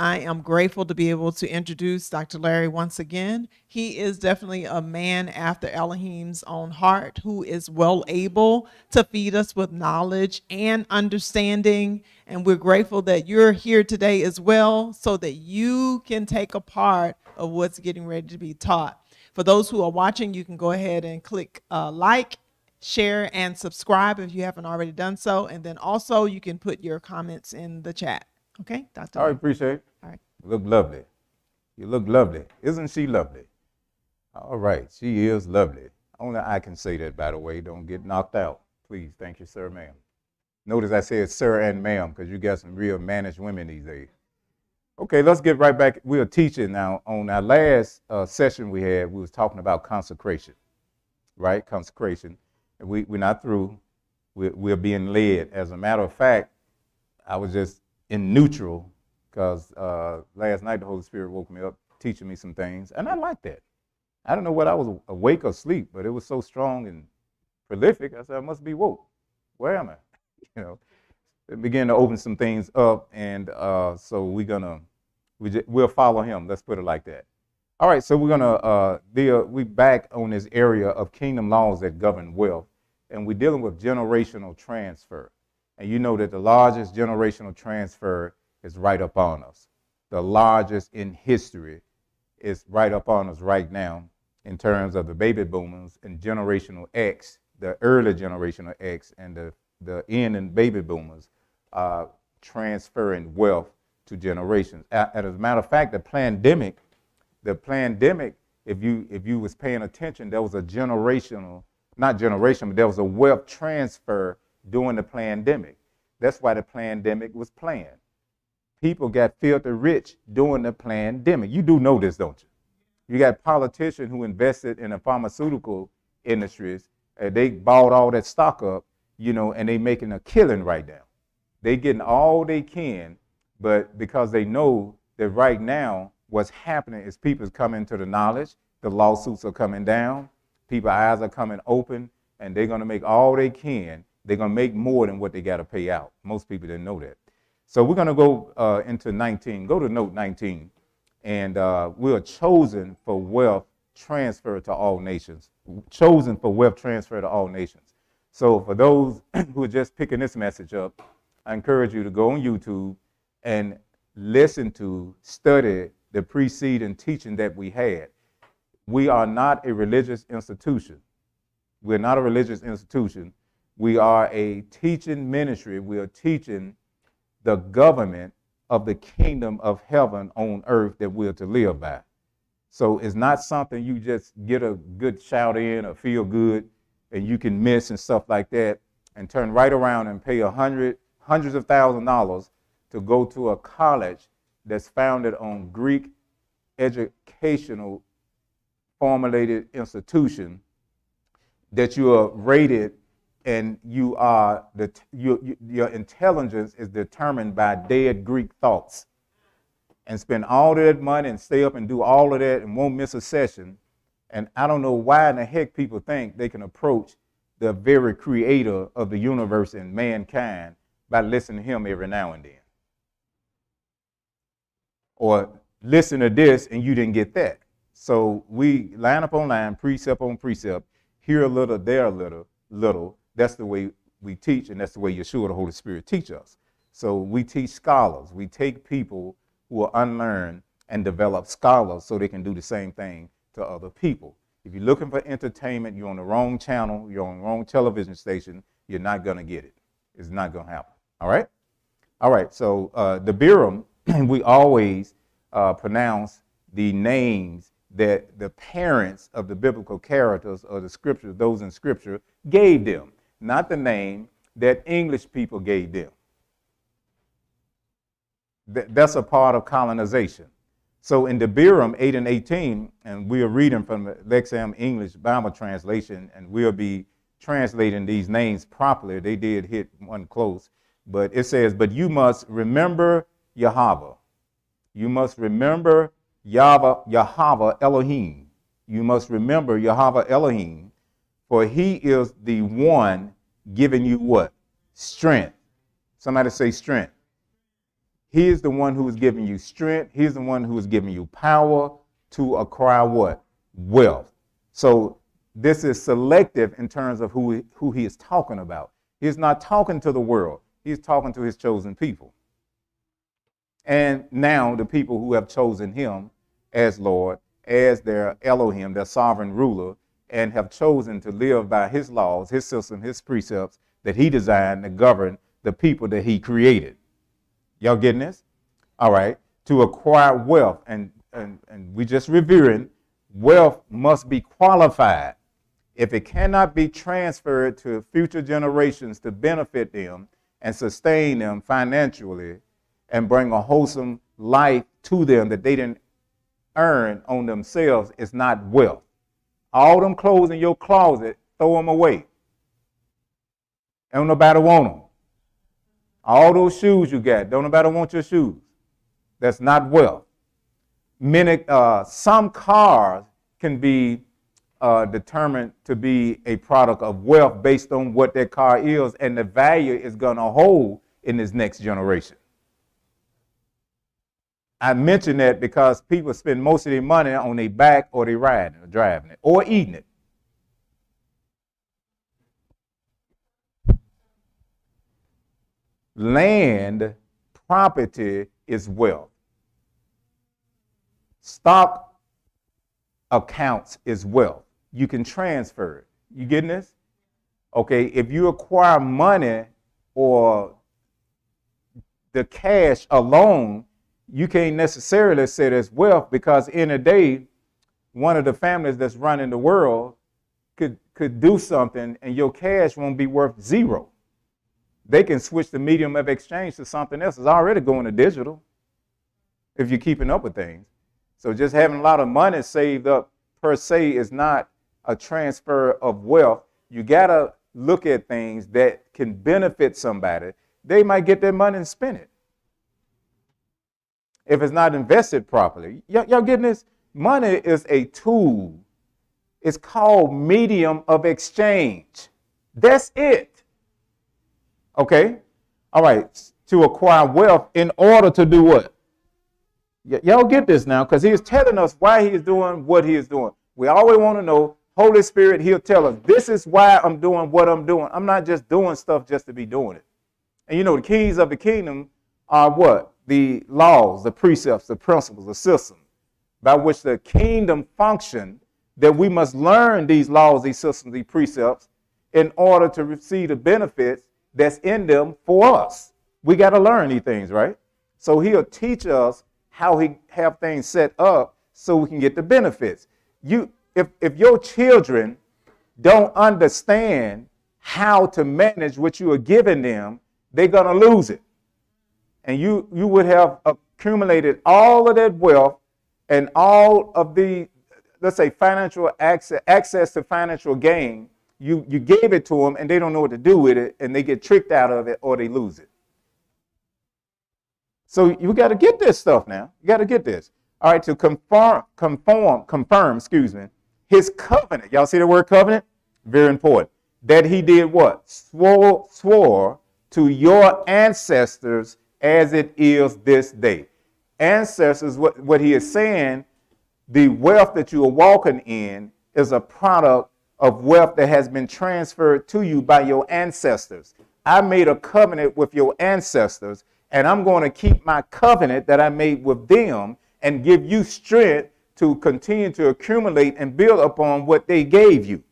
I am grateful to be able to introduce Dr. Larry once again. He is definitely a man after Elohim's own heart who is well able to feed us with knowledge and understanding. And we're grateful that you're here today as well so that you can take a part of what's getting ready to be taught. For those who are watching, you can go ahead and click uh, like share and subscribe if you haven't already done so. And then also you can put your comments in the chat. Okay, Dr. Right, appreciate it. Look lovely. You look lovely. Isn't she lovely? All right, she is lovely. Only I can say that, by the way. Don't get knocked out. Please, thank you, sir, ma'am. Notice I said sir and ma'am because you got some real managed women these days. Okay, let's get right back. We are teaching now. On our last uh, session we had, we was talking about consecration, right? Consecration. And we, we're not through. We're, we're being led. As a matter of fact, I was just in neutral because uh, last night the Holy Spirit woke me up teaching me some things, and I like that. I don't know whether I was awake or asleep, but it was so strong and prolific. I said, I must be woke. Where am I? You know, it began to open some things up, and uh, so we're gonna we just, we'll follow him. Let's put it like that. All right, so we're gonna uh, deal. We back on this area of kingdom laws that govern wealth, and we're dealing with generational transfer. And you know that the largest generational transfer is right up on us. The largest in history is right up on us right now in terms of the baby boomers and generational X, the early generational X, and the, the end and baby boomers uh, transferring wealth to generations. As a matter of fact, the pandemic, the pandemic, if you if you was paying attention, there was a generational not generation, but there was a wealth transfer during the pandemic. That's why the pandemic was planned. People got filthy rich during the pandemic. You do know this, don't you? You got politicians who invested in the pharmaceutical industries. and they bought all that stock up, you know, and they making a killing right now. They getting all they can, but because they know that right now what's happening is people's coming to the knowledge, the lawsuits are coming down, People's eyes are coming open, and they're to make all they can. They're to make more than what they got to pay out. Most people didn't know that. So we're going to go uh, into 19. Go to note 19. And uh, we are chosen for wealth transfer to all nations. Chosen for wealth transfer to all nations. So for those who are just picking this message up, I encourage you to go on YouTube and listen to, study the preceding teaching that we had we are not a religious institution. We're not a religious institution. We are a teaching ministry. We are teaching the government of the kingdom of heaven on earth that we're to live by. So it's not something you just get a good shout in or feel good and you can miss and stuff like that and turn right around and pay a hundred, hundreds of thousand dollars to go to a college that's founded on Greek educational formulated institution that you are rated and you are the you, your intelligence is determined by dead Greek thoughts and spend all that money and stay up and do all of that and won't miss a session. And I don't know why in the heck people think they can approach the very creator of the universe and mankind by listening to him every now and then. Or listen to this and you didn't get that. So we line up on line, precept on precept, here a little, there a little, little. That's the way we teach, and that's the way Yeshua, the Holy Spirit, teach us. So we teach scholars. We take people who are unlearned and develop scholars so they can do the same thing to other people. If you're looking for entertainment, you're on the wrong channel, you're on the wrong television station, you're not going to get it. It's not going to happen. All right? All right, so uh, Devarim, we always uh, pronounce the names that the parents of the biblical characters or the scriptures, those in scripture, gave them, not the name that English people gave them. That's a part of colonization. So in Devarim 8 and 18, and we are reading from the Lexham English Bible translation, and we'll be translating these names properly. They did hit one close, but it says, But you must remember Yahweh. You must remember Yahweh, Yahweh Elohim. You must remember Yahweh Elohim, for he is the one giving you what? Strength. Somebody say strength. He is the one who is giving you strength. He's the one who is giving you power to acquire what? Wealth. So this is selective in terms of who, who he is talking about. He's not talking to the world. He's talking to his chosen people. And now the people who have chosen him as Lord, as their Elohim, their sovereign ruler, and have chosen to live by his laws, his system, his precepts that he designed to govern the people that he created. Y'all getting this? All right. To acquire wealth, and, and, and we just revering, wealth must be qualified. If it cannot be transferred to future generations to benefit them and sustain them financially and bring a wholesome life to them that they didn't earn on themselves, it's not wealth. All them clothes in your closet, throw them away. Don't nobody want them. All those shoes you got, don't nobody want your shoes. That's not wealth. Many, uh, some cars can be uh, determined to be a product of wealth based on what that car is and the value is going to hold in this next generation. I mention that because people spend most of their money on their back or they riding or driving it or eating it. Land, property is wealth. Stock accounts is wealth. You can transfer it. You getting this? Okay, if you acquire money or the cash alone, you can't necessarily say that's wealth because in a day, one of the families that's running the world could could do something and your cash won't be worth zero. They can switch the medium of exchange to something else. It's already going to digital if you're keeping up with things. So just having a lot of money saved up per se is not a transfer of wealth. You gotta look at things that can benefit somebody. They might get their money and spend it if it's not invested properly. Y'all getting this? Money is a tool. It's called medium of exchange. That's it. Okay? All right. To acquire wealth in order to do what? Y'all get this now because he is telling us why he is doing what he is doing. We always want to know Holy Spirit, he'll tell us, this is why I'm doing what I'm doing. I'm not just doing stuff just to be doing it. And you know, the keys of the kingdom are what? The laws, the precepts, the principles, the system by which the kingdom function, that we must learn these laws, these systems, these precepts in order to receive the benefits that's in them for us. We got to learn these things, right? So he'll teach us how he have things set up so we can get the benefits. You if if your children don't understand how to manage what you are giving them, they're going to lose it and you, you would have accumulated all of that wealth and all of the, let's say, financial access, access to financial gain. You, you gave it to them and they don't know what to do with it and they get tricked out of it or they lose it. So you got to get this stuff now. You got to get this. All right, to conform, conform, confirm, excuse me, his covenant. Y'all see the word covenant? Very important. That he did what? Swore, swore to your ancestors as it is this day. Ancestors, what, what he is saying, the wealth that you are walking in is a product of wealth that has been transferred to you by your ancestors. I made a covenant with your ancestors, and I'm going to keep my covenant that I made with them and give you strength to continue to accumulate and build upon what they gave you.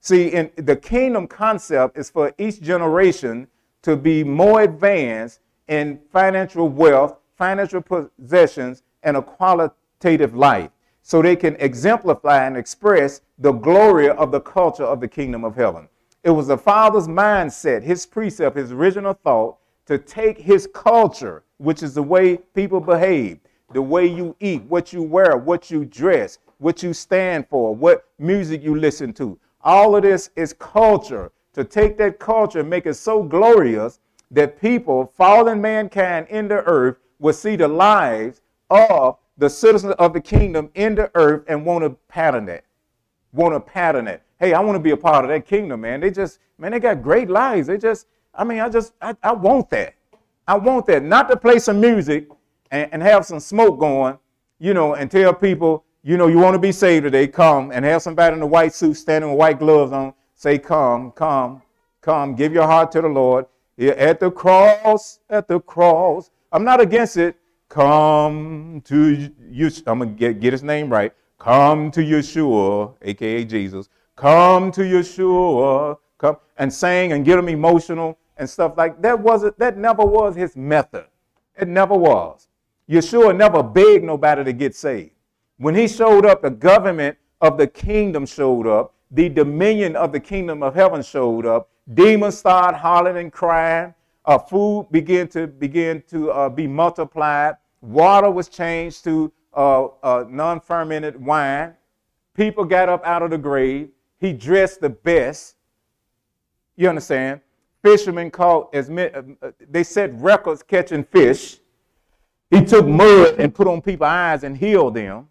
See, in the kingdom concept is for each generation to be more advanced in financial wealth, financial possessions, and a qualitative life so they can exemplify and express the glory of the culture of the kingdom of heaven. It was the Father's mindset, his precept, his original thought to take his culture, which is the way people behave, the way you eat, what you wear, what you dress, what you stand for, what music you listen to. All of this is culture. To take that culture and make it so glorious that people, fallen mankind in the earth, will see the lives of the citizens of the kingdom in the earth and want to pattern it. Want to pattern it. Hey, I want to be a part of that kingdom, man. They just, man, they got great lives. They just, I mean, I just, I, I want that. I want that. Not to play some music and, and have some smoke going, you know, and tell people, you know, you want to be saved today, come and have somebody in a white suit standing with white gloves on, say, come, come, come, give your heart to the Lord. Here at the cross, at the cross. I'm not against it. Come to you. I'm gonna get, get his name right. Come to Yeshua, aka Jesus. Come to Yeshua. Come and sing and get them emotional and stuff like that. Wasn't that never was his method. It never was. Yeshua never begged nobody to get saved. When he showed up, the government of the kingdom showed up. The dominion of the kingdom of heaven showed up. Demons started hollering and crying. Uh, food began to begin to uh, be multiplied. Water was changed to uh, uh non-fermented wine. People got up out of the grave. He dressed the best. You understand? Fishermen caught as many, uh, uh, they set records catching fish. He took mud and put on people's eyes and healed them.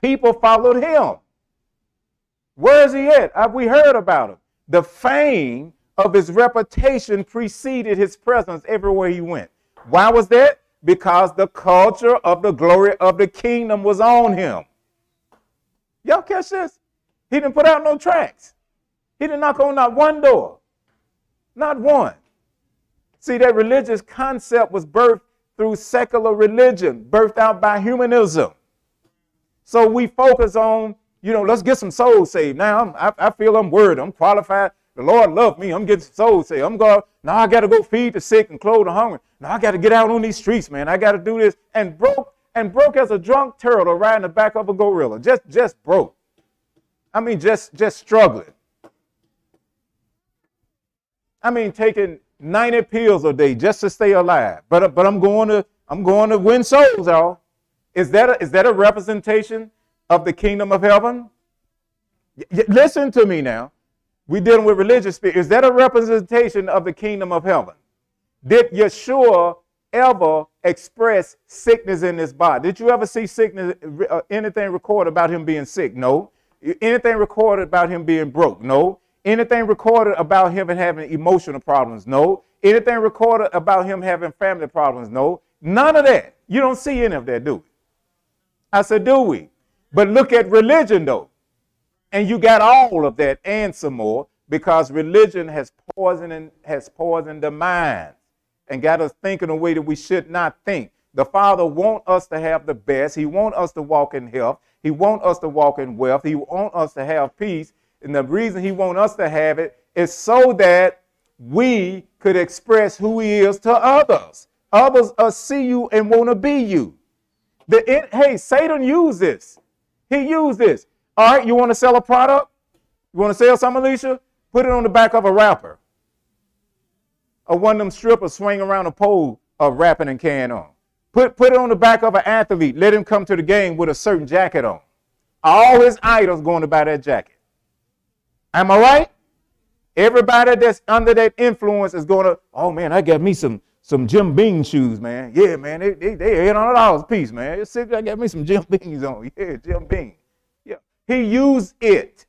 People followed him. Where is he at? Have we heard about him? The fame of his reputation preceded his presence everywhere he went. Why was that? Because the culture of the glory of the kingdom was on him. Y'all catch this? He didn't put out no tracts. He didn't knock on not one door. Not one. See, that religious concept was birthed through secular religion, birthed out by humanism. So we focus on, you know, let's get some souls saved. Now I'm, I feel I'm worried. I'm qualified. The Lord loved me. I'm getting souls saved. I'm going, now I got to go feed the sick and clothe the hungry. Now I got to get out on these streets, man. I got to do this. And broke, and broke as a drunk turtle riding the back of a gorilla. Just, just broke. I mean, just, just struggling. I mean, taking 90 pills a day just to stay alive. But, but I'm going to, I'm going to win souls, y'all. Is that a, is that a representation of the kingdom of heaven? Listen to me now. We're dealing with religious spirit. Is that a representation of the kingdom of heaven? Did Yeshua ever express sickness in his body? Did you ever see sickness, uh, anything recorded about him being sick? No. Anything recorded about him being broke? No. Anything recorded about him having emotional problems? No. Anything recorded about him having family problems? No. None of that. You don't see any of that, do we? I said, do we? But look at religion, though. And you got all of that and some more because religion has poisoned, has poisoned the mind and got us thinking a way that we should not think. The Father wants us to have the best. He wants us to walk in health. He wants us to walk in wealth. He wants us to have peace. And the reason he wants us to have it is so that we could express who he is to others. Others see you and want to be you. The, it, hey, Satan used this. He used this. All right, you want to sell a product? You want to sell some, Alicia? Put it on the back of a rapper. Or one of them strippers swing around a pole of wrapping and can on. Put, put it on the back of an athlete. Let him come to the game with a certain jacket on. All his idols going to buy that jacket. Am I right? Everybody that's under that influence is going to, oh man, I got me some some Jim Beam shoes, man. Yeah, man, they they, they eight hundred dollars a piece, man. I got me some Jim Beams on. Yeah, Jim Beam. Yeah, he used it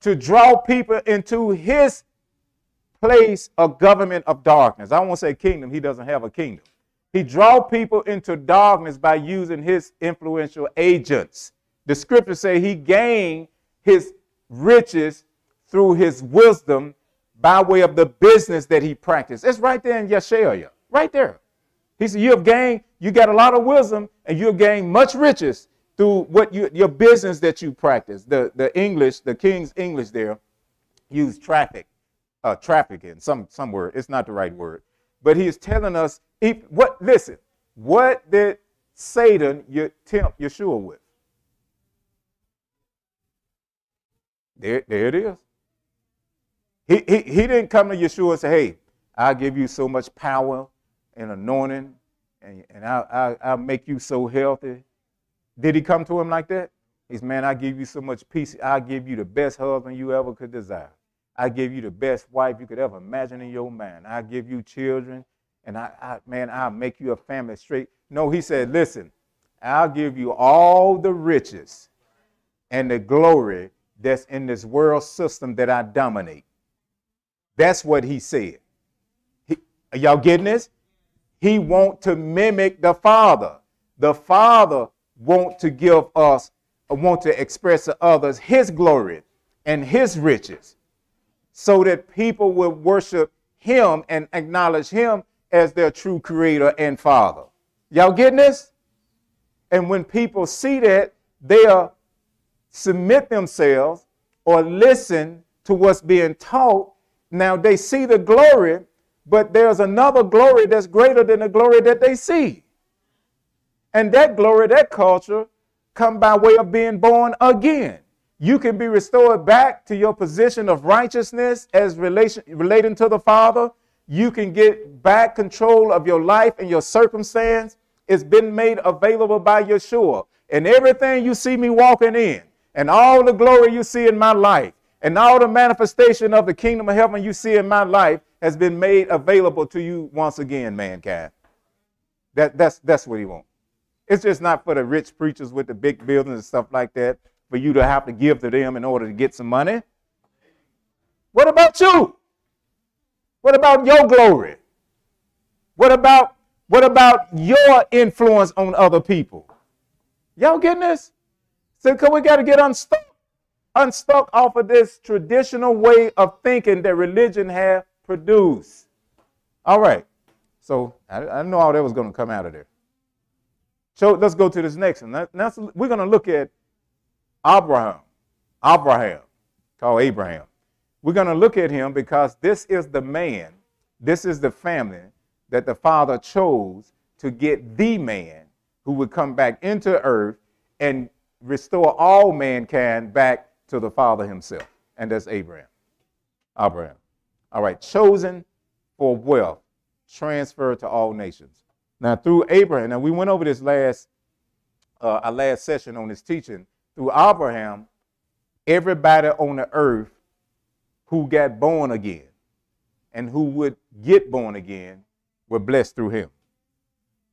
to draw people into his place of government of darkness. I won't say kingdom. He doesn't have a kingdom. He draw people into darkness by using his influential agents. The scriptures say he gained his riches through his wisdom by way of the business that he practiced. It's right there in Yeshaya, right there. He said, You have gained, you got a lot of wisdom, and you have gained much riches through what you, your business that you practice. The, the English, the King's English there, use traffic, uh, trafficking, some, some word. It's not the right word. But he is telling us, what, listen, what did Satan you, tempt Yeshua with? There, there it is. He, he, he didn't come to Yeshua and say, hey, I'll give you so much power and anointing, and, and I'll, I'll, I'll make you so healthy. Did he come to him like that? He's, man, I give you so much peace. I'll give you the best husband you ever could desire. I give you the best wife you could ever imagine in your mind. I give you children, and I, I, man, I'll make you a family straight. No, he said, listen, I'll give you all the riches and the glory that's in this world system that I dominate. That's what he said. He, y'all getting this? He want to mimic the Father. The Father want to give us, want to express to others his glory and his riches so that people will worship him and acknowledge him as their true creator and father. Y'all getting this? And when people see that, they'll submit themselves or listen to what's being taught. Now they see the glory, but there's another glory that's greater than the glory that they see. And that glory, that culture, come by way of being born again. You can be restored back to your position of righteousness as relation, relating to the Father. You can get back control of your life and your circumstance. It's been made available by Yeshua. And everything you see me walking in, and all the glory you see in my life, and all the manifestation of the kingdom of heaven you see in my life has been made available to you once again, mankind. That, that's, that's what he wants. It's just not for the rich preachers with the big buildings and stuff like that, for you to have to give to them in order to get some money. What about you? What about your glory? What about what about your influence on other people? Y'all getting this? So we got to get unstuck, unstuck off of this traditional way of thinking that religion has produced. All right. So I, I know all that was going to come out of there. So let's go to this next one. Now, we're going to look at Abraham. Abraham, called Abraham. We're going to look at him because this is the man, this is the family that the Father chose to get the man who would come back into earth and restore all mankind back to the Father himself. And that's Abraham. Abraham. All right, chosen for wealth, transferred to all nations. Now, through Abraham, now we went over this last, uh, our last session on this teaching. Through Abraham, everybody on the earth who got born again and who would get born again were blessed through him.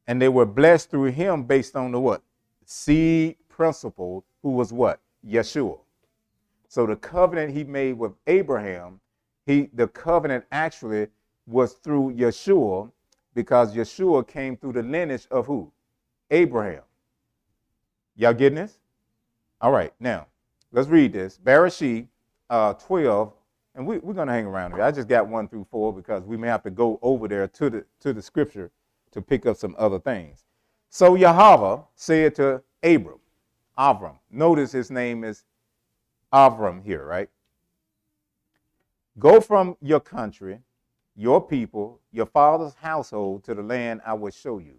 And they were blessed through him based on the what? Seed principle, who was what? Yeshua. So the covenant he made with Abraham, he the covenant actually was through Yeshua because Yeshua came through the lineage of who? Abraham. Y'all getting this? All right, now let's read this. Bereshit uh, 12, and we, we're going to hang around here. I just got one through four because we may have to go over there to the, to the scripture to pick up some other things. So Yahweh said to Abram, Avram, notice his name is Avram here, right? Go from your country your people, your father's household to the land I will show you.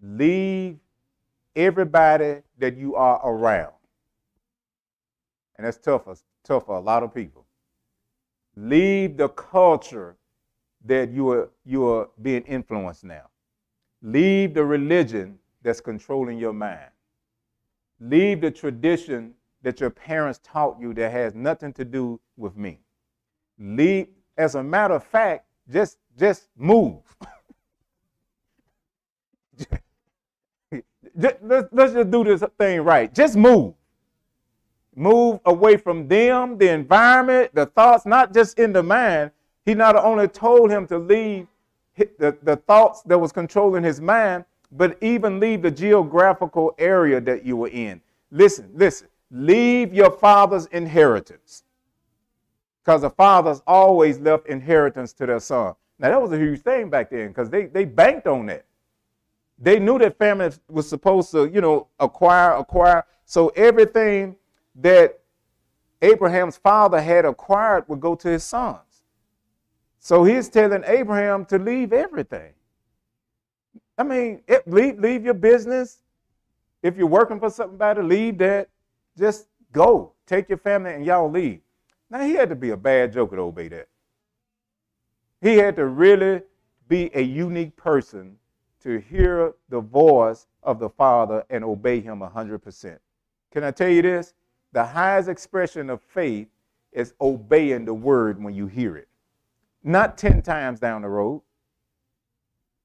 Leave everybody that you are around. And that's tough, for, tough for a lot of people. Leave the culture that you are, you are being influenced now. Leave the religion that's controlling your mind. Leave the tradition that your parents taught you that has nothing to do with me. Leave, as a matter of fact, just just move. let's, let's just do this thing right. Just move. Move away from them, the environment, the thoughts, not just in the mind. He not only told him to leave the, the thoughts that was controlling his mind, but even leave the geographical area that you were in. Listen, listen. Leave your father's inheritance because the fathers always left inheritance to their son. Now, that was a huge thing back then because they, they banked on that. They knew that family was supposed to, you know, acquire, acquire. So everything that Abraham's father had acquired would go to his sons. So he's telling Abraham to leave everything. I mean, it, leave, leave your business. If you're working for somebody, leave that. Just go. Take your family and y'all leave. Now, he had to be a bad joker to obey that. He had to really be a unique person to hear the voice of the Father and obey him 100%. Can I tell you this? The highest expression of faith is obeying the word when you hear it. Not 10 times down the road.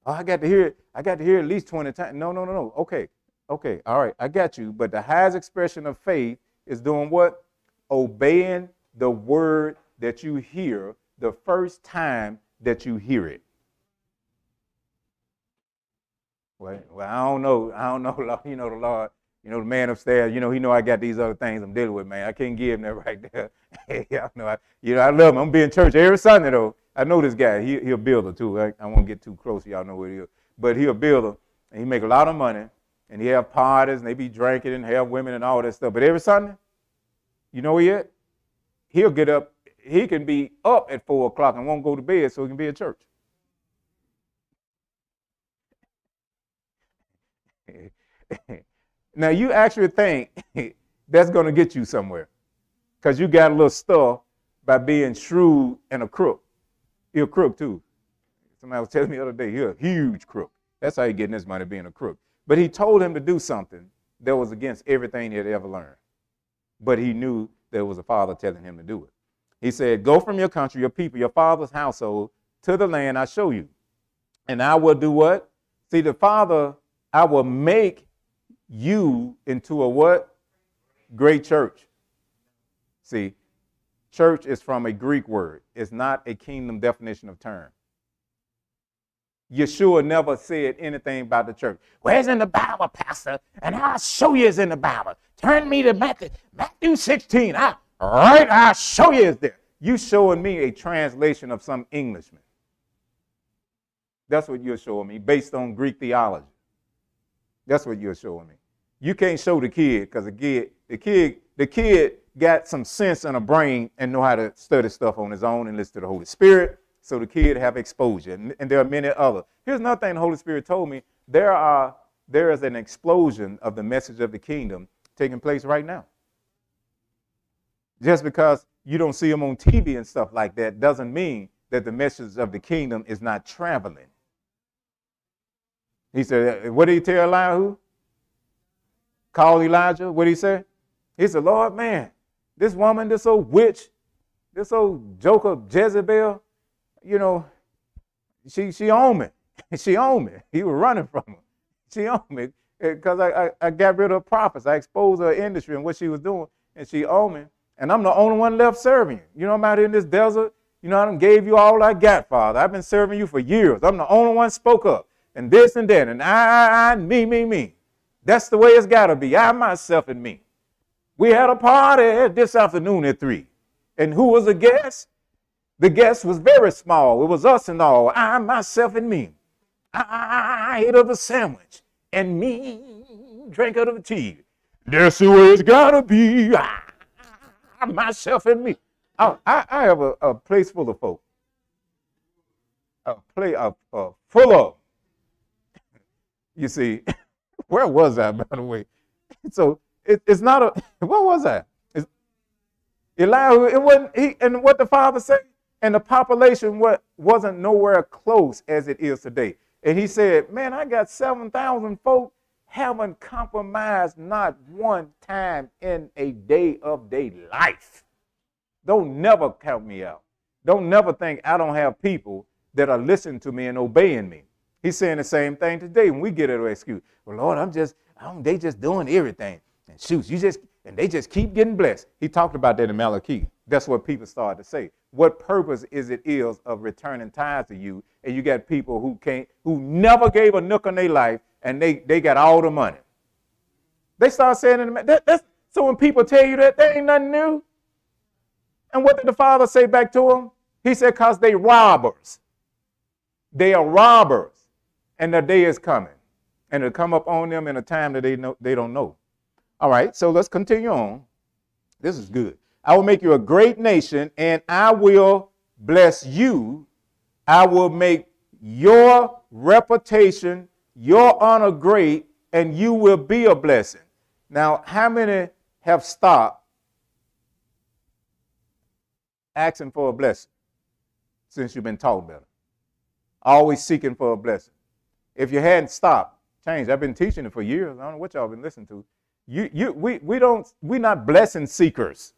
Oh, I got to hear it. I got to hear it at least 20 times. No, no, no, no. Okay. Okay. All right. I got you. But the highest expression of faith is doing what? Obeying the word that you hear the first time that you hear it. Well, well, I don't know. I don't know. You know the Lord. You know the man upstairs. You know he know I got these other things I'm dealing with, man. I can't give him that right there. yeah, know. I, you know I love him. I'm being church every Sunday though. I know this guy. He he a builder too. I, I won't get too close. Y'all know what he is. But he a builder, and he make a lot of money. And he have parties, and they be drinking and have women and all that stuff. But every Sunday, you know he? He'll get up. He can be up at four o'clock and won't go to bed so he can be at church. now you actually think that's going to get you somewhere because you got a little stuff by being shrewd and a crook. You're a crook too. Somebody was telling me the other day, you're a huge crook. That's how he getting his money, being a crook. But he told him to do something that was against everything he had ever learned. But he knew there was a father telling him to do it. He said, Go from your country, your people, your father's household to the land I show you. And I will do what? See, the father, I will make you into a what? Great church. See, church is from a Greek word, it's not a kingdom definition of term. Yeshua never said anything about the church. Where's in the Bible, Pastor? And I'll show you it's in the Bible. Turn me to Matthew, Matthew 16. I, right, I'll show you it's there. You showing me a translation of some Englishman. That's what you're showing me, based on Greek theology. That's what you're showing me. You can't show the kid because the kid, the kid, the kid got some sense and a brain and know how to study stuff on his own and listen to the Holy Spirit. So the kid have exposure. And, and there are many other. Here's another thing the Holy Spirit told me. There are there is an explosion of the message of the kingdom taking place right now. Just because you don't see them on TV and stuff like that doesn't mean that the message of the kingdom is not traveling. He said, uh, What did he tell Elijah? Call Elijah. What did he say? He said, Lord, man, this woman, this old witch, this old joker Jezebel, you know, she she owned me. she owned me. He was running from her. She owned me eh, because I, I, I, got rid of prophets. I exposed her industry and what she was doing, and she owned me. And I'm the only one left serving you. You know, I'm out in this desert. You know, I done gave you all I got, Father. I've been serving you for years. I'm the only one spoke up. And this and that. And I, I, I, me, me, me. That's the way it's got to be. I, myself, and me. We had a party this afternoon at 3. And who was a guest? The guest was very small. It was us and all. I, myself, and me. I, ate of a sandwich. And me drank out of a tea. That's the way it's got to be. I, myself and me. I, I, I have a, a, place full of folk. A place a, a full of. You see, where was I, by the way? So it, it's not a. What was I? Elihu. It wasn't. He and what the father said, and the population wasn't nowhere close as it is today. And he said, "Man, I got seven thousand folk." haven't compromised not one time in a day of their life. Don't never count me out. Don't never think I don't have people that are listening to me and obeying me. He's saying the same thing today when we get an excuse. Well, Lord, I'm just, I'm, they just doing everything. And shoots, you just, and they just keep getting blessed. He talked about that in Malachi. That's what people started to say. What purpose is it is of returning tithes to you? And you got people who can't, who never gave a nook in their life and they, they got all the money. They start saying, that, that's, so when people tell you that, that ain't nothing new. And what did the father say back to him? He said, because they robbers. They are robbers. And the day is coming. And it'll come up on them in a time that they, know, they don't know. All right, so let's continue on. This is good. I will make you a great nation, and I will bless you. I will make your reputation your honor great, and you will be a blessing. Now, how many have stopped asking for a blessing since you've been taught better? Always seeking for a blessing. If you hadn't stopped, change. I've been teaching it for years. I don't know what y'all been listening to. You, you, we, we don't, we're not blessing seekers.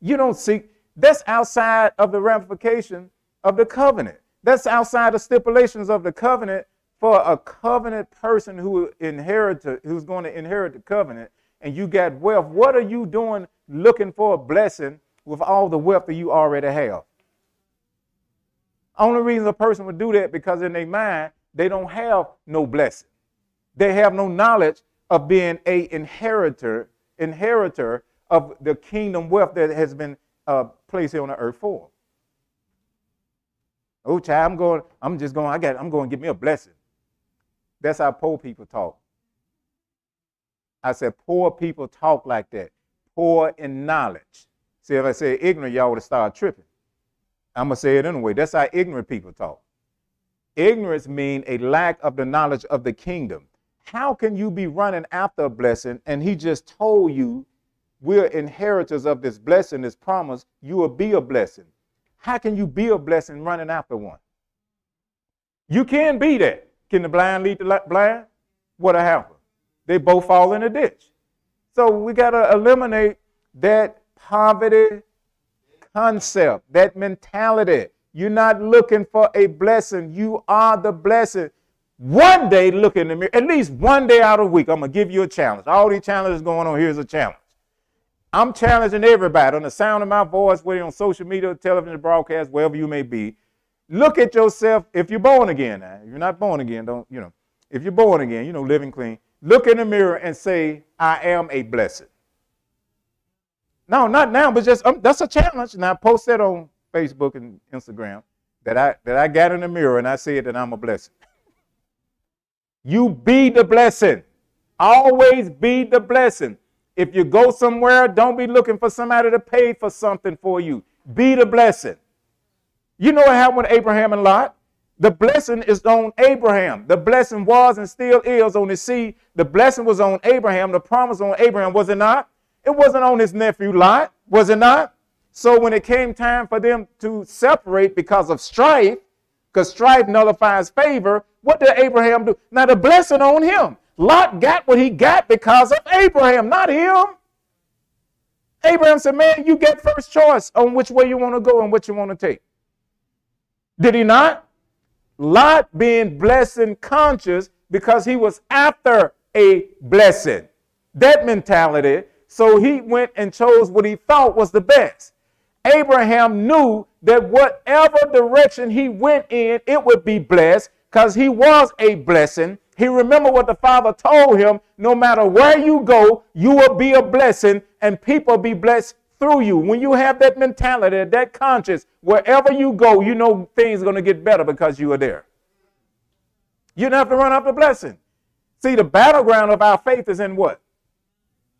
You don't seek. That's outside of the ramification of the covenant. That's outside the stipulations of the covenant for a covenant person who inherit who's going to inherit the covenant and you got wealth what are you doing looking for a blessing with all the wealth that you already have only reason a person would do that because in their mind they don't have no blessing They have no knowledge of being a inheritor, inheritor of the kingdom wealth that has been uh, placed here on the earth for. Oh, child, I'm going, I'm just going, I got, I'm going to get me a blessing. That's how poor people talk. I said, poor people talk like that. Poor in knowledge. See, if I say ignorant, y'all would have started tripping. I'm going to say it anyway. That's how ignorant people talk. Ignorance means a lack of the knowledge of the kingdom. How can you be running after a blessing and he just told you we're inheritors of this blessing, this promise, you will be a blessing? How can you be a blessing running after one? You can be that. Can the blind lead the blind? What'll happen? They both fall in a ditch. So we got to eliminate that poverty concept, that mentality. You're not looking for a blessing. You are the blessing. One day, look in the mirror, at least one day out of the week, I'm going to give you a challenge. All these challenges going on, here's a challenge. I'm challenging everybody on the sound of my voice, whether on social media, television, broadcast, wherever you may be. Look at yourself if you're born again. Now, if you're not born again, don't, you know, if you're born again, you know, living clean, look in the mirror and say, I am a blessing. No, not now, but just um, that's a challenge. And I post that on Facebook and Instagram that I that I got in the mirror and I said that I'm a blessing. you be the blessing. Always be the blessing. If you go somewhere, don't be looking for somebody to pay for something for you. Be the blessing. You know what happened with Abraham and Lot? The blessing is on Abraham. The blessing was and still is on the seed. The blessing was on Abraham. The promise on Abraham, was it not? It wasn't on his nephew Lot, was it not? So when it came time for them to separate because of strife, because strife nullifies favor, what did Abraham do? Now the blessing on him. Lot got what he got because of Abraham, not him. Abraham said, Man, you get first choice on which way you want to go and what you want to take. Did he not? Lot being blessing conscious because he was after a blessing. That mentality. So he went and chose what he thought was the best. Abraham knew that whatever direction he went in, it would be blessed because he was a blessing. He remembered what the Father told him no matter where you go, you will be a blessing and people be blessed through you. When you have that mentality, that conscience, wherever you go, you know things are going to get better because you are there. You don't have to run after blessing. See, the battleground of our faith is in what?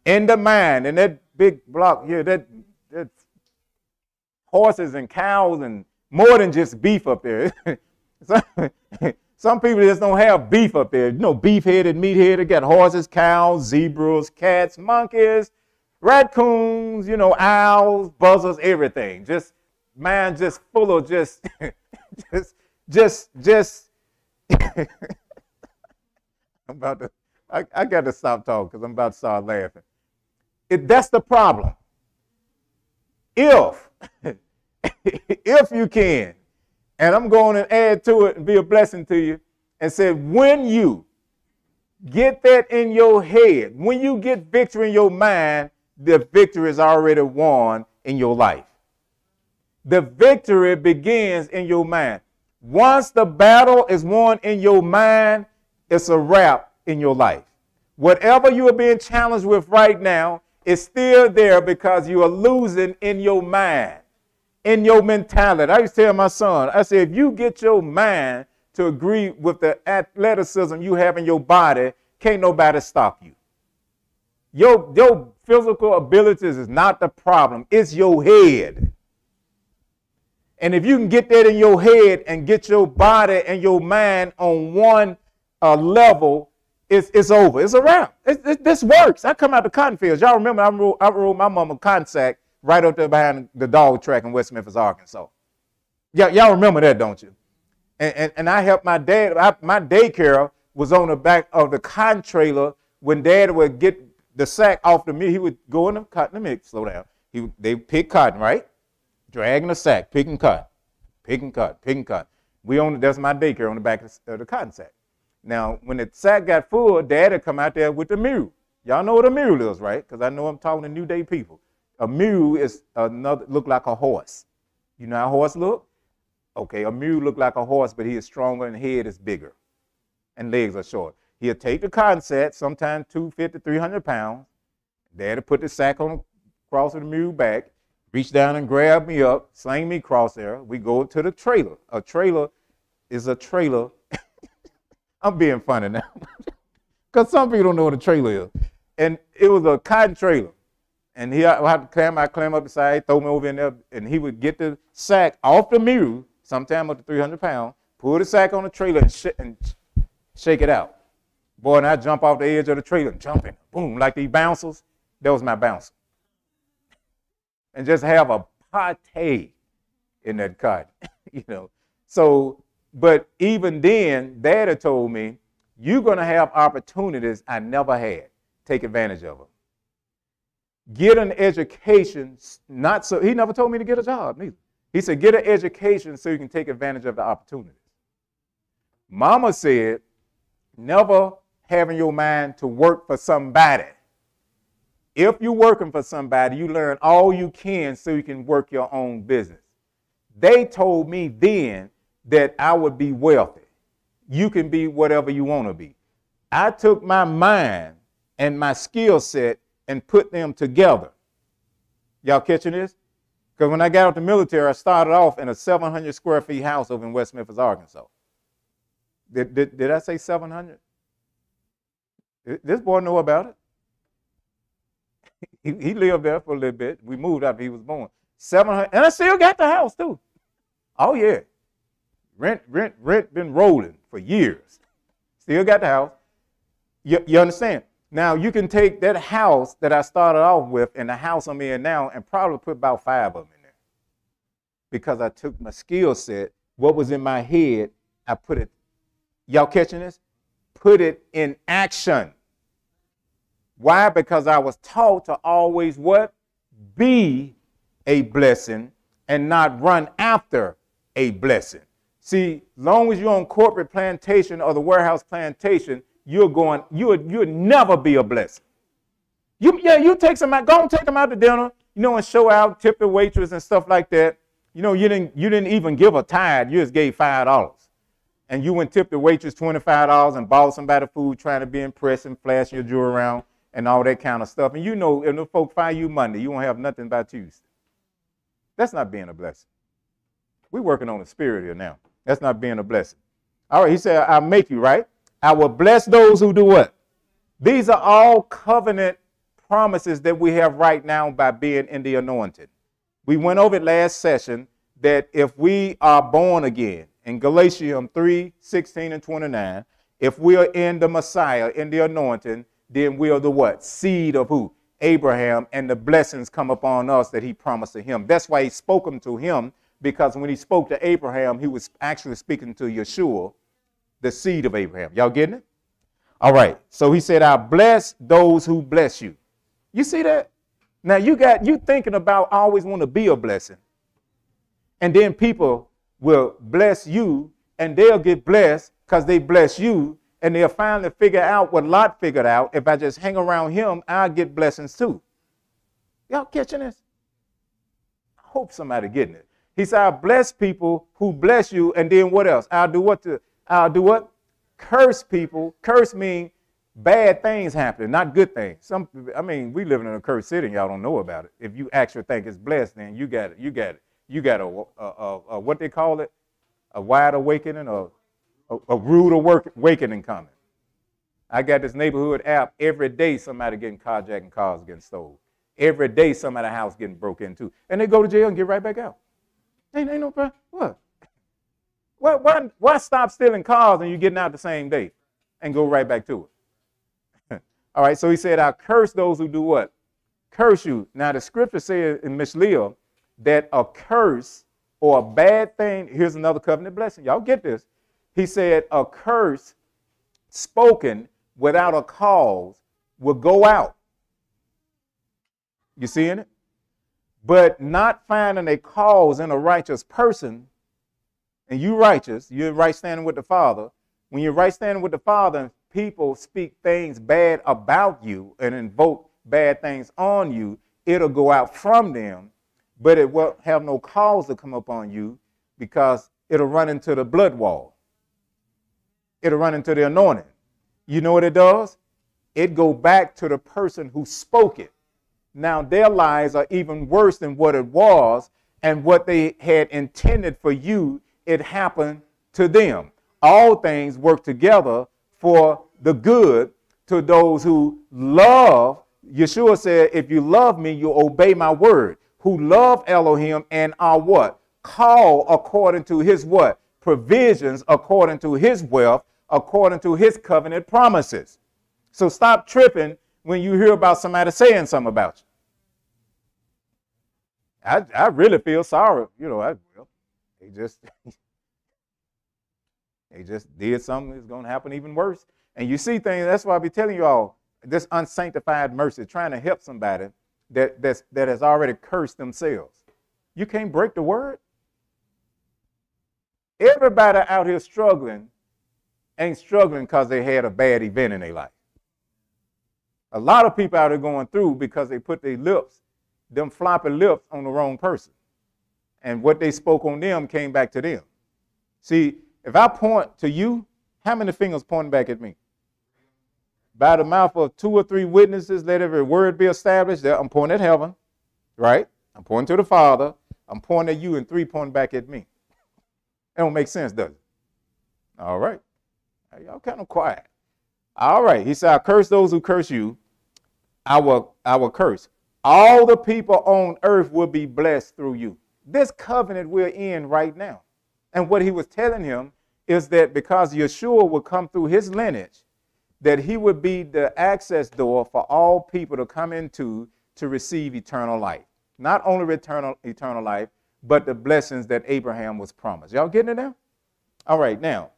In the mind, in that big block, yeah, that, that horses and cows and more than just beef up there. Some people just don't have beef up there. You know, beef-headed, meat-headed, got horses, cows, zebras, cats, monkeys, raccoons, you know, owls, buzzards, everything. Just man, just full of just, just, just, just. I'm about to. I, I got to stop talking because I'm about to start laughing. It, that's the problem. If, if you can, and I'm going to add to it and be a blessing to you and say, when you get that in your head, when you get victory in your mind, the victory is already won in your life. The victory begins in your mind. Once the battle is won in your mind, it's a wrap in your life. Whatever you are being challenged with right now is still there because you are losing in your mind in your mentality. I used to tell my son, I said, if you get your mind to agree with the athleticism you have in your body, can't nobody stop you. Your, your physical abilities is not the problem, it's your head. And if you can get that in your head and get your body and your mind on one uh, level, it's, it's over. It's a wrap. It, it, this works. I come out the cotton fields. Y'all remember I rode, I rode my mama cotton sack right up there behind the dog track in West Memphis, Arkansas. Y- y'all remember that, don't you? And, and, and I helped my dad. I, my daycare was on the back of the cotton trailer. When dad would get the sack off the mill, he would go in the cotton. Let me slow down. He, they pick cotton, right? Dragging the sack, picking cotton, picking cotton, picking cotton. We own, that's my daycare on the back of the cotton sack. Now, when the sack got full, dad would come out there with the mule. Y'all know what a mule is, right? Because I know I'm talking to New Day people. A mule is another look like a horse. You know how a horse look? Okay, a mule look like a horse, but he is stronger and head is bigger, and legs are short. He'll take the cotton set, sometimes 250, 300 pounds. Daddy put the sack on the cross of the mule back, reach down and grab me up, sling me across there. We go to the trailer. A trailer is a trailer. I'm being funny now. Because some people don't know what a trailer is. And it was a cotton trailer. And he I had to climb, I climb up the side, throw me over in there, and he would get the sack off the mule, sometime up to 300 pounds, pull the sack on the trailer and, sh- and shake it out. Boy, and I jump off the edge of the trailer and jump in, boom, like these bouncers. That was my bouncer. And just have a party in that cotton, you know. So, but even then, Daddy told me, you're going to have opportunities I never had. Take advantage of them get an education, not so, he never told me to get a job neither. He said, get an education so you can take advantage of the opportunities. Mama said, never having your mind to work for somebody. If you're working for somebody, you learn all you can so you can work your own business. They told me then that I would be wealthy. You can be whatever you want to be. I took my mind and my skill set and put them together. Y'all catching this? Because when I got out the military, I started off in a 700 square feet house over in West Memphis, Arkansas. Did, did, did I say 700? This boy know about it. he, he lived there for a little bit. We moved after he was born. 700, and I still got the house too. Oh yeah. Rent, rent, rent been rolling for years. Still got the house. You, you understand? Now you can take that house that I started off with and the house I'm in now and probably put about five of them in there. Because I took my skill set, what was in my head, I put it, y'all catching this? Put it in action. Why? Because I was taught to always what? Be a blessing and not run after a blessing. See, long as you're on corporate plantation or the warehouse plantation, you're going, you would, you would never be a blessing. You, yeah, you take some, go and take them out to dinner, you know, and show out, tip the waitress and stuff like that. You know, you didn't, you didn't even give a tithe, you just gave five dollars. And you went tip the waitress $25 and bought somebody food trying to be impressive, flash your jewelry around and all that kind of stuff. And you know, if the folk find you Monday, you won't have nothing by Tuesday. That's not being a blessing. We're working on the spirit here now. That's not being a blessing. All right, he said, I'll make you, right? I will bless those who do what? These are all covenant promises that we have right now by being in the anointed. We went over it last session that if we are born again, in Galatians 3 16 and 29, if we are in the Messiah, in the anointing, then we are the what? Seed of who? Abraham, and the blessings come upon us that he promised to him. That's why he spoke them to him, because when he spoke to Abraham, he was actually speaking to Yeshua, the seed of Abraham. Y'all getting it? All right. So he said, I bless those who bless you. You see that? Now you got you thinking about always want to be a blessing. And then people will bless you and they'll get blessed because they bless you. And they'll finally figure out what Lot figured out. If I just hang around him, I'll get blessings too. Y'all catching this? I hope somebody getting it. He said, I bless people who bless you, and then what else? I'll do what to I'll do what? Curse people. Curse mean bad things happening, not good things. Some, I mean, we live in a cursed city, and y'all don't know about it. If you actually think it's blessed, then you got it. You got it. You got a, a, a, a what they call it, a wide awakening, or a, a rude awakening coming. I got this neighborhood app every day. Somebody getting carjacked and cars getting stolen. Every day, somebody's house getting broke into, and they go to jail and get right back out. Ain't, ain't no problem. what? Why, why, why stop stealing cars and you getting out the same day and go right back to it? All right, so he said, I curse those who do what? Curse you. Now, the scripture says in Mishlei that a curse or a bad thing, here's another covenant blessing. Y'all get this. He said, a curse spoken without a cause will go out. You seeing it? But not finding a cause in a righteous person and you righteous, you're right standing with the Father. When you're right standing with the Father, and people speak things bad about you and invoke bad things on you, it'll go out from them, but it won't have no cause to come upon you because it'll run into the blood wall. It'll run into the anointing. you know what it does? It go back to the person who spoke it. Now their lives are even worse than what it was, and what they had intended for you, it happened to them. All things work together for the good to those who love. Yeshua said, If you love me, you obey my word. Who love Elohim and are what? Call according to his what? Provisions, according to his wealth, according to his covenant promises. So stop tripping when you hear about somebody saying something about you. I, I really feel sorry. You know, I, they just they just did something that's going to happen even worse. And you see things. That's why I be telling you all this unsanctified mercy, trying to help somebody that that's, that has already cursed themselves. You can't break the word. Everybody out here struggling ain't struggling because they had a bad event in their life. A lot of people out here going through because they put their lips them floppy lips on the wrong person. And what they spoke on them came back to them. See, if I point to you, how many fingers pointing back at me? By the mouth of two or three witnesses, let every word be established. I'm pointing at heaven, right? I'm pointing to the Father. I'm pointing at you, and three pointing back at me. It don't make sense, does it? All right. Y'all kind of quiet. All right. He said, I curse those who curse you. I will, I will curse all the people on earth will be blessed through you. This covenant we're in right now. And what he was telling him is that because Yeshua would come through his lineage, that he would be the access door for all people to come into to receive eternal life. Not only eternal, eternal life, but the blessings that Abraham was promised. Y'all getting it now? All right, now,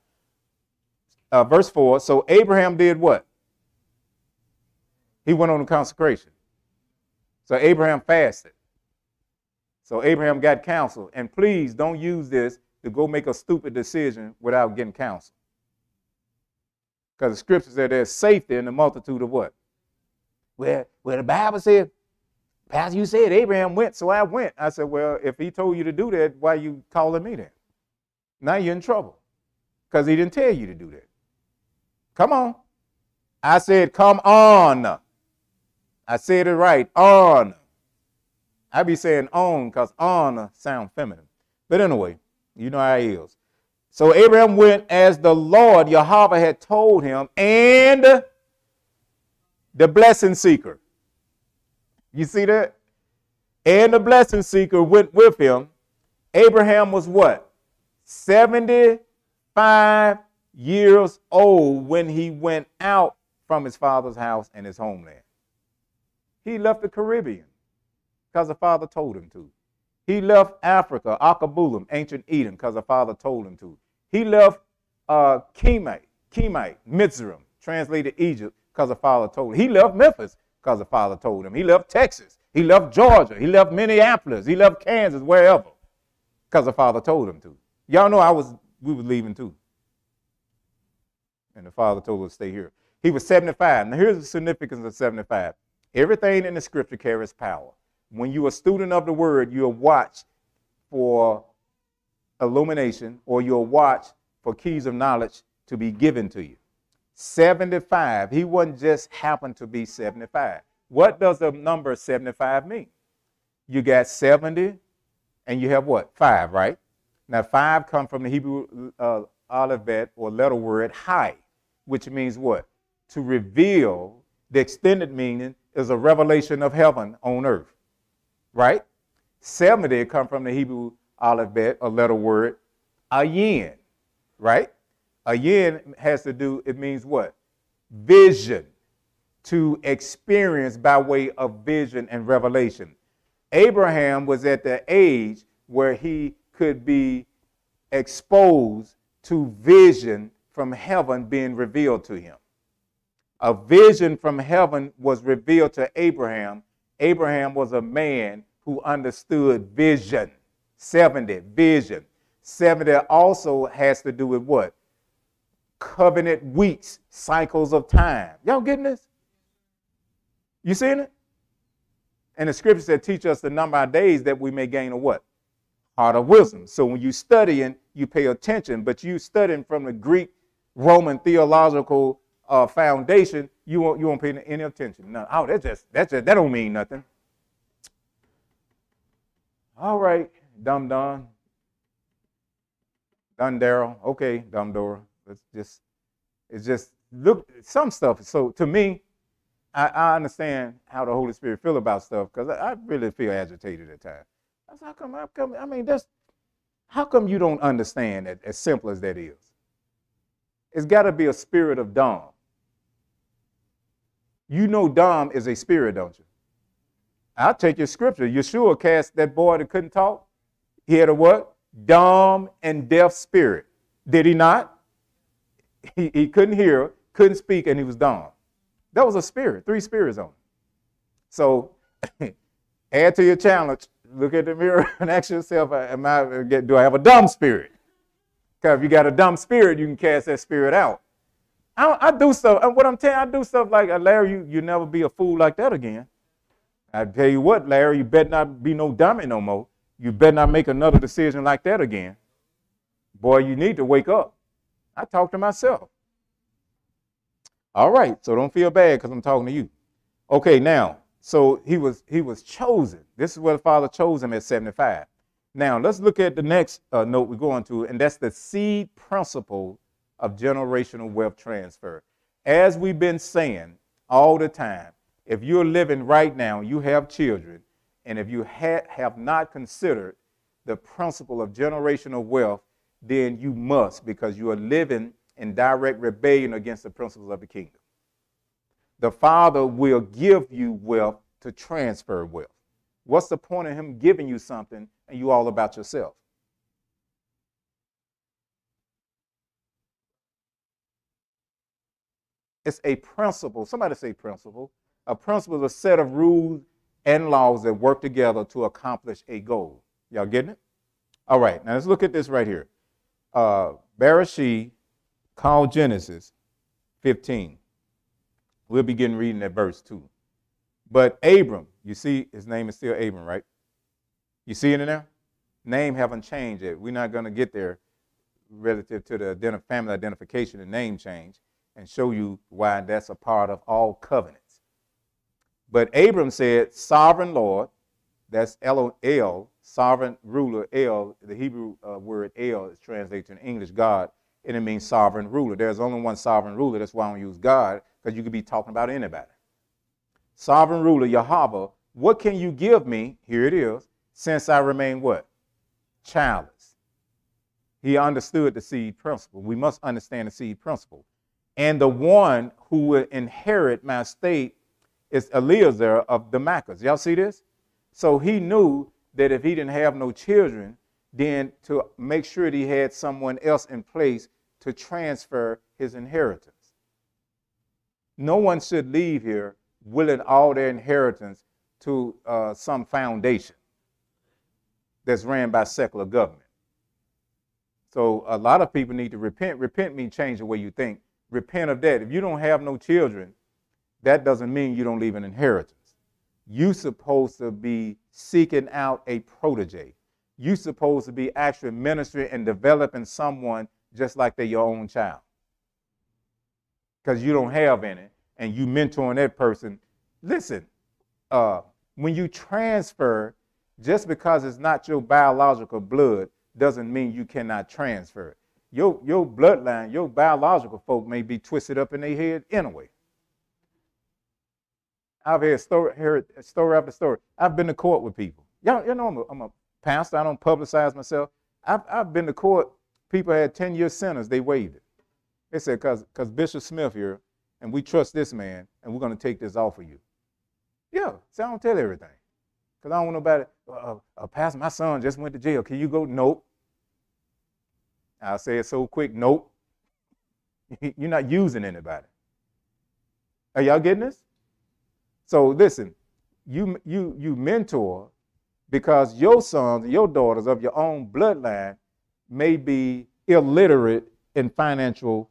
uh, verse 4. So Abraham did what? He went on the consecration. So Abraham fasted. So Abraham got counsel. And please don't use this to go make a stupid decision without getting counsel. Because the scripture said there's safety in the multitude of what? Well, well, the Bible said, Pastor, you said Abraham went, so I went. I said, Well, if he told you to do that, why you calling me then? Now you're in trouble. Because he didn't tell you to do that. Come on. I said, Come on. I said it right. On. I be saying on because on sound feminine. But anyway, you know how it is. So Abraham went as the Lord Yahweh had told him, and the blessing seeker. You see that? And the blessing seeker went with him. Abraham was what? 75 years old when he went out from his father's house and his homeland. He left the Caribbean because the father told him to. He left Africa, Alkebulan, ancient Eden, because the father told him to. He left uh, Kemite, Kemite, translated Egypt, because the father told him. He left Memphis because the father told him. He left Texas. He left Georgia. He left Minneapolis. He left Kansas, wherever, because the father told him to. Y'all know I was we were leaving too. And the father told us to stay here. He was 75. Now here's the significance of 75. Everything in the scripture carries power. When you're a student of the word, you'll watch for illumination or you'll watch for keys of knowledge to be given to you. 75, he wasn't just happened to be 75. What does the number 75 mean? You got 70 and you have what? Five, right? Now, five come from the Hebrew uh, alphabet or letter word high, which means what? To reveal the extended meaning is a revelation of heaven on earth, right? 70 come from the Hebrew alphabet, a letter word, ayin, right? Ayin has to do, it means what? Vision, to experience by way of vision and revelation. Abraham was at the age where he could be exposed to vision from heaven being revealed to him a vision from heaven was revealed to Abraham. Abraham was a man who understood vision. 70, vision. 70 also has to do with what? Covenant weeks, cycles of time. Y'all getting this? You seeing it? And the scripture said, teach us the number of days that we may gain a what? Heart of wisdom. So when you studying, you pay attention, but you studying from the Greek, Roman theological uh, foundation, you won't you won't pay any attention. No, oh, that just that just that don't mean nothing. All right, dumb Don, Dun Daryl. Okay, dumb Dora. Let's just it's just look some stuff. So to me, I, I understand how the Holy Spirit feel about stuff because I, I, really feel agitated at times. That's how come, how come, I mean, that's, how come you don't understand as simple as that is? It's got to be a spirit of Dom. You know Dom is a spirit, don't you? I'll take your scripture. Yeshua cast that boy that couldn't talk. He had a what? Dumb and deaf spirit. Did he not? He, he couldn't hear, couldn't speak, and he was dumb. That was a spirit, three spirits on him. So add to your challenge. Look at the mirror and ask yourself, uh, am I, uh, do I have a dumb spirit? Because if you got a dumb spirit, you can cast that spirit out. I, I do stuff. And what I'm telling I do stuff like uh, Larry. You you never be a fool like that again. I tell you what, Larry, you better not be no dummy no more. You better not make another decision like that again. Boy, you need to wake up. I talk to myself. All right, so don't feel bad because I'm talking to you. Okay, now, so he was he was chosen. This is where the Father chose him at 75. Now let's look at the next uh, note we're going to, and that's the seed principle of generational wealth transfer. As we've been saying all the time, if you're living right now, you have children, and if you ha- have not considered the principle of generational wealth, then you must because you are living in direct rebellion against the principles of the kingdom. The Father will give you wealth to transfer wealth. What's the point of Him giving you something and you all about yourself? It's a principle. Somebody say principle. A principle is a set of rules and laws that work together to accomplish a goal. Y'all getting it? All right, now let's look at this right here. Uh, Bereshit Call Genesis 15. We'll begin reading at verse 2. But Abram, you see, his name is still Abram, right? You see it in there? Name haven't changed yet. We're not going to get there relative to the family identification and name change and show you why that's a part of all covenants. But Abram said, Sovereign Lord, that's El, sovereign ruler, El, the Hebrew uh, word El is translated in English God and it means sovereign ruler. There's only one sovereign ruler. That's why I don't use God, because you could be talking about anybody. Sovereign ruler, Yahweh, what can you give me? Here it is, since I remain what? Childless. He understood the seed principle. We must understand the seed principle. And the one who will inherit my state is Eliezer of Damascus. Y'all see this? So he knew that if he didn't have no children, then to make sure that he had someone else in place to transfer his inheritance. No one should leave here willing all their inheritance to uh, some foundation that's ran by secular government. So a lot of people need to repent. Repent means change the way you think. Repent of that. If you don't have no children, that doesn't mean you don't leave an inheritance. You're supposed to be seeking out a protege you're supposed to be actually ministering and developing someone just like they're your own child. Because you don't have any, and you mentoring that person. Listen, uh, when you transfer, just because it's not your biological blood doesn't mean you cannot transfer it. Your, your bloodline, your biological folk may be twisted up in their head anyway. I've heard story, heard story after story. I've been to court with people. Y'all, you know, I'm a, I'm a pastor. I don't publicize myself. I've, I've been to court. People had 10 year sentence. They waived it. They said, because cause Bishop Smith here, and we trust this man, and we're going to take this off of you. Yeah, so I don't tell everything. Because I don't know about it. Uh, uh, pastor, my son just went to jail. Can you go? Nope. I'll say it so quick. Nope. You're not using anybody. Are y'all getting this? So listen, you you you mentor because your sons, your daughters of your own bloodline may be illiterate in financial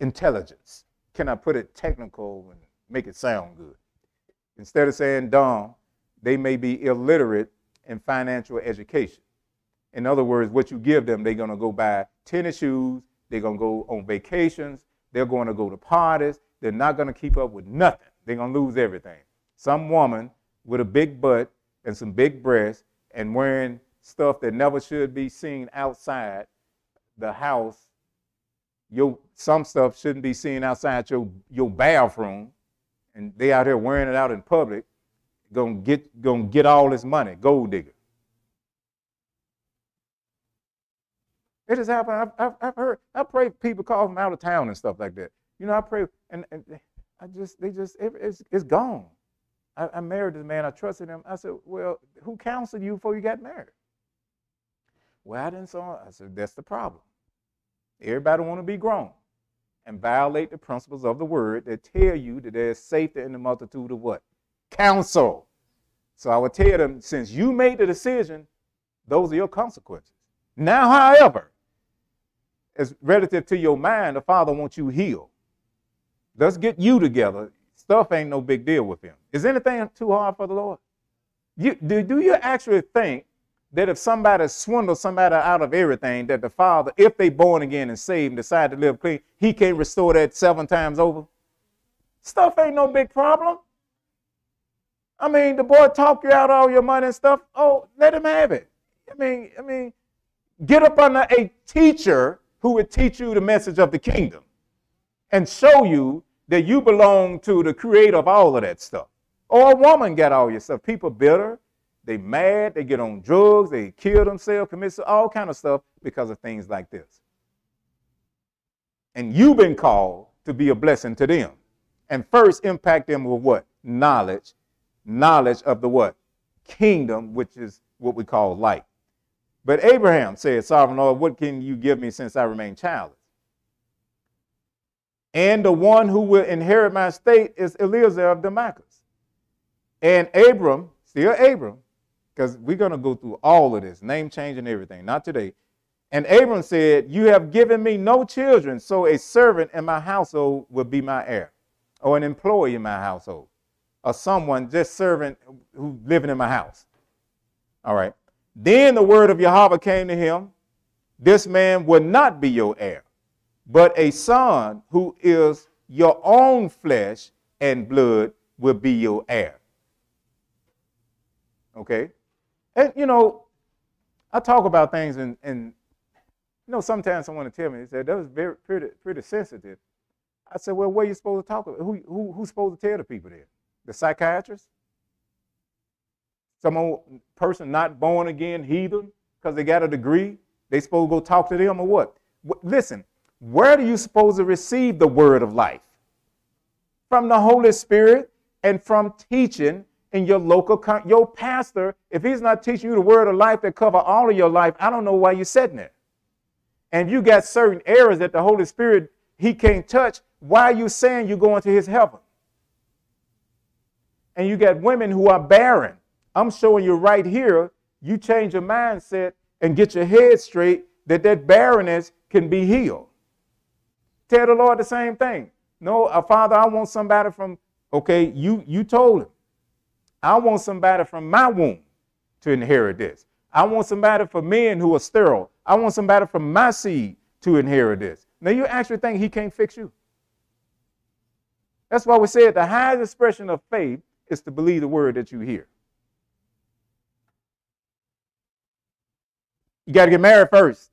intelligence. Can I put it technical and make it sound good? Instead of saying dumb, they may be illiterate in financial education. In other words, what you give them, they're going to go buy tennis shoes, they're going to go on vacations, they're going to go to parties, they're not going to keep up with nothing. They're going to lose everything. Some woman with a big butt and some big breasts and wearing stuff that never should be seen outside the house. Your some stuff shouldn't be seen outside your your bathroom, and they out here wearing it out in public. Gonna get gonna get all this money, gold digger. It has happened. I've, I've, I've heard. I pray people call from out of town and stuff like that. You know, I pray, and, and I just they just it, it's it's gone. I, I married this man. I trusted him. I said, well, who counseled you before you got married? Well, I didn't So I said, that's the problem. Everybody want to be grown and violate the principles of the word that tell you that there's safety in the multitude of what? Counsel. So I would tell them, since you made the decision, those are your consequences. Now, however, as relative to your mind, the Father wants you healed. Let's get you together stuff ain't no big deal with him. Is anything too hard for the Lord? You, do, do you actually think that if somebody swindles somebody out of everything, that the Father, if they born again and saved and decide to live clean, he can't restore that seven times over? Stuff ain't no big problem. I mean, the boy talk you out all your money and stuff. Oh, let him have it. I mean, I mean, get up under a teacher who would teach you the message of the kingdom and show you that you belong to the creator of all of that stuff. Or a woman got all your stuff. People bitter, they mad, they get on drugs, they kill themselves, commit all kind of stuff because of things like this. And you've been called to be a blessing to them. And first impact them with what? Knowledge. Knowledge of the what? Kingdom, which is what we call light. But Abraham said, Sovereign Lord, what can you give me since I remain childless? And the one who will inherit my estate is Eliezer of Damascus. And Abram, still Abram, because we're going to go through all of this, name change and everything, not today. And Abram said, You have given me no children, so a servant in my household will be my heir, or an employee in my household, or someone just servant who living in my house. All right. Then the word of Yahweh came to him This man will not be your heir but a son who is your own flesh and blood will be your heir. Okay? And you know, I talk about things and, and you know, sometimes someone will tell me, they said, that was very pretty, pretty sensitive. I said, well, what are you supposed to talk about? Who, who, who's supposed to tell the people there? The psychiatrist? Some old person not born again, heathen, because they got a degree? They supposed to go talk to them or what? Listen, where do you suppose to receive the word of life? From the Holy Spirit and from teaching in your local, your pastor. If he's not teaching you the word of life that cover all of your life, I don't know why you're sitting there. And you got certain areas that the Holy Spirit he can't touch. Why are you saying you're going to his heaven? And you got women who are barren. I'm showing you right here. You change your mindset and get your head straight that that barrenness can be healed. Tell the Lord the same thing. No, uh, Father, I want somebody from, okay, you, you told him. I want somebody from my womb to inherit this. I want somebody for men who are sterile. I want somebody from my seed to inherit this. Now, you actually think he can't fix you. That's why we said the highest expression of faith is to believe the word that you hear. You got to get married first.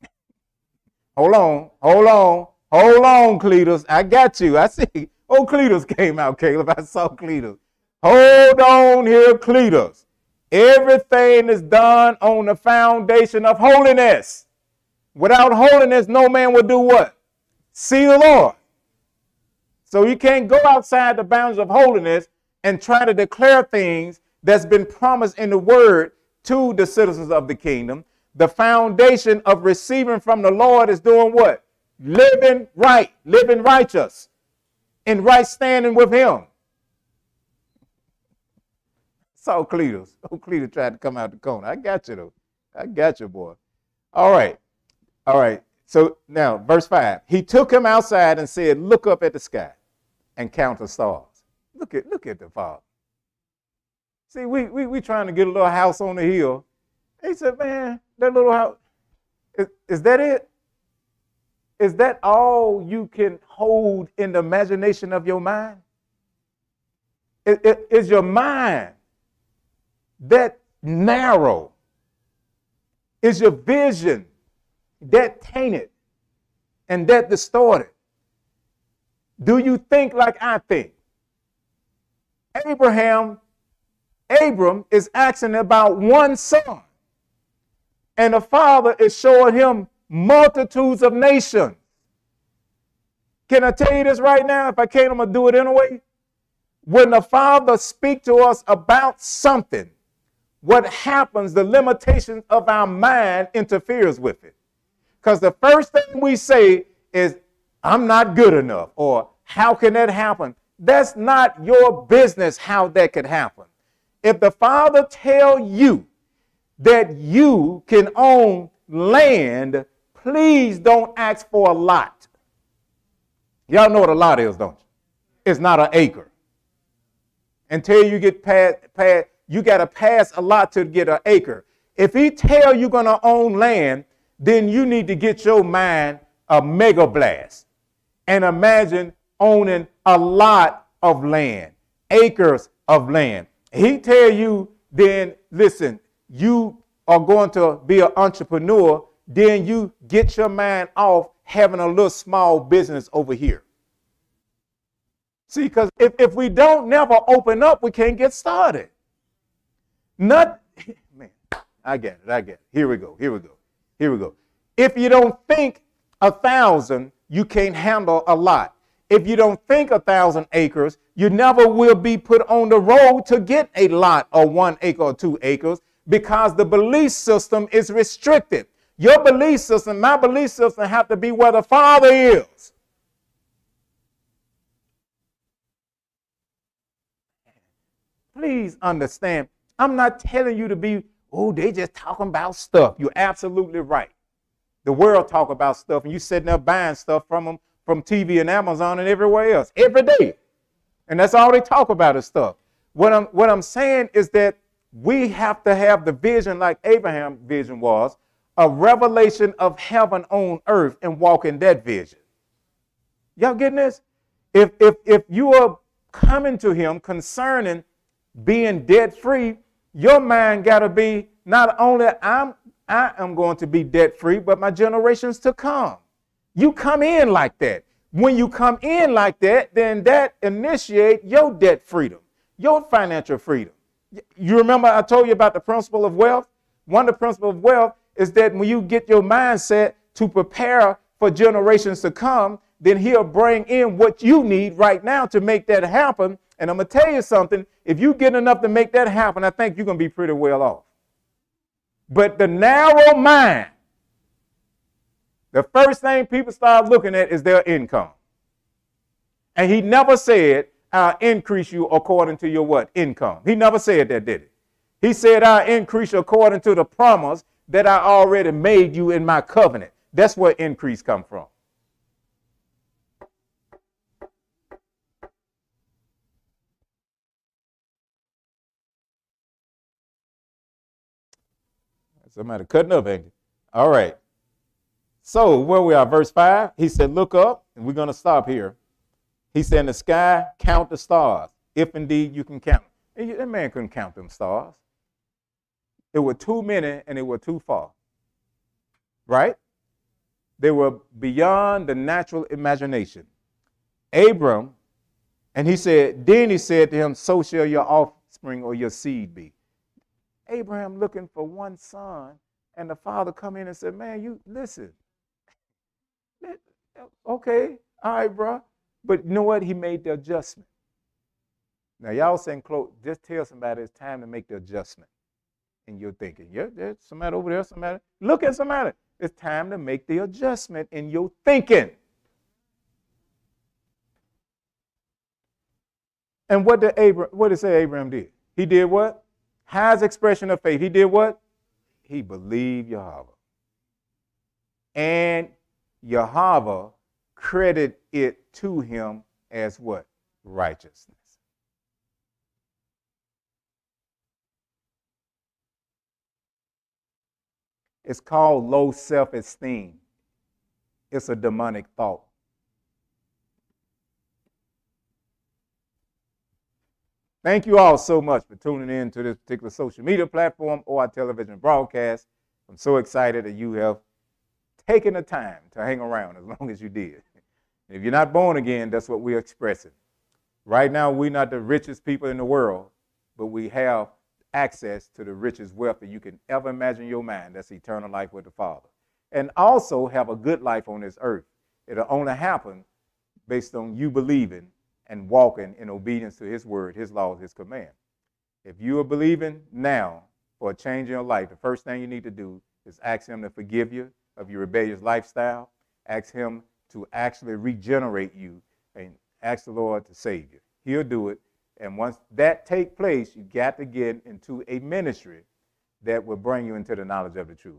Hold on, hold on, hold on, Cletus. I got you. I see. Oh, Cletus came out, Caleb. I saw Cletus. Hold on here, Cletus. Everything is done on the foundation of holiness. Without holiness, no man will do what? See the Lord. So you can't go outside the bounds of holiness and try to declare things that's been promised in the word to the citizens of the kingdom the foundation of receiving from the Lord is doing what? Living right, living righteous, in right standing with Him. Saw Cletus. Oh, Cletus tried to come out the corner. I got you though. I got you, boy. All right. All right. So now, verse 5. He took him outside and said, Look up at the sky and count the stars. Look at look at the Father. See, we we we trying to get a little house on the hill he said, Man, that little house, is, is that it? is that all you can hold in the imagination of your mind? Is your mind that narrow? Is your vision that tainted and that distorted? Do you think like I think? Abraham, Abram is asking about one son. And the father is showing him multitudes of nations. Can I tell you this right now? If I can't, I'm going to do it anyway. When the Father speaks to us about something, what happens, the limitations of our mind interferes with it. Because the first thing we say is, I'm not good enough, or how can that happen? That's not your business how that could happen. If the Father tell you that you can own land, please don't ask for a lot. Y'all know what a lot is, don't you? It's not an acre. Until you get past, past you got to pass a lot to get an acre. If he tell you're going to own land, then you need to get your mind a mega blast and imagine owning a lot of land, acres of land. He tell you, then listen, you are going to be an entrepreneur, then you get your mind off having a little small business over here. See, because if, if we don't never open up, we can't get started. Not, man, I get it, I get it. Here we go, here we go, here we go. If you don't think a thousand, you can't handle a lot. If you don't think a thousand acres, you never will be put on the road to get a lot or one acre or two acres because the belief system is restricted. Your belief system, my belief system, have to be where the Father is. Please understand, I'm not telling you to be, oh, they just talking about stuff. You're absolutely right. The world talk about stuff, and you sitting there buying stuff from them from TV and Amazon and everywhere else every day. And that's all they talk about is stuff. What I'm, what I'm saying is that we have to have the vision like Abraham's vision was, a revelation of heaven on earth and walk in that vision. Y'all getting this? If, if, if you are coming to him concerning being debt free, your mind got to be not only I'm I am going to be debt free, but my generations to come. You come in like that. When you come in like that, then that initiate your debt freedom, your financial freedom. You remember I told you about the principle of wealth? One of the principles of wealth is that when you get your mindset to prepare for generations to come, then he'll bring in what you need right now to make that happen. And I'm going to tell you something if you get enough to make that happen, I think you're going to be pretty well off. But the narrow mind, the first thing people start looking at is their income. And he never said, I'll increase you according to your what? Income. He never said that, did he? He said, I'll increase you according to the promise that I already made you in my covenant. That's where increase come from. Somebody cutting up, ain't? All right. So where we are, verse 5, he said, Look up, and we're going to stop here. He said, In the sky, count the stars, if indeed you can count. And that man couldn't count them stars. It were too many and it were too far. Right? They were beyond the natural imagination. Abram, and he said, then he said to him, So shall your offspring or your seed be. Abraham looking for one son, and the father come in and said, Man, you listen. Okay, all right, bro. But you know what? He made the adjustment. Now, y'all saying, close, just tell somebody it's time to make the adjustment And you're thinking. Yeah, there's somebody over there, somebody. Look at somebody. It's time to make the adjustment in your thinking. And what did Abraham, what did say Abraham did? He did what? Highest expression of faith. He did what? He believed Yahweh. And Yahweh credit it to him as what? Righteousness. It's called low self esteem. It's a demonic thought. Thank you all so much for tuning in to this particular social media platform or our television broadcast. I'm so excited that you have taken the time to hang around as long as you did. If you're not born again, that's what we're expressing. Right now, we're not the richest people in the world, but we have access to the richest wealth that you can ever imagine in your mind. That's eternal life with the Father. And also have a good life on this earth. It'll only happen based on you believing and walking in obedience to His word, His laws, His command. If you are believing now for a change in your life, the first thing you need to do is ask Him to forgive you of your rebellious lifestyle. Ask Him to actually regenerate you and ask the Lord to save you. He'll do it. And once that take place, you got to get into a ministry that will bring you into the knowledge of the truth.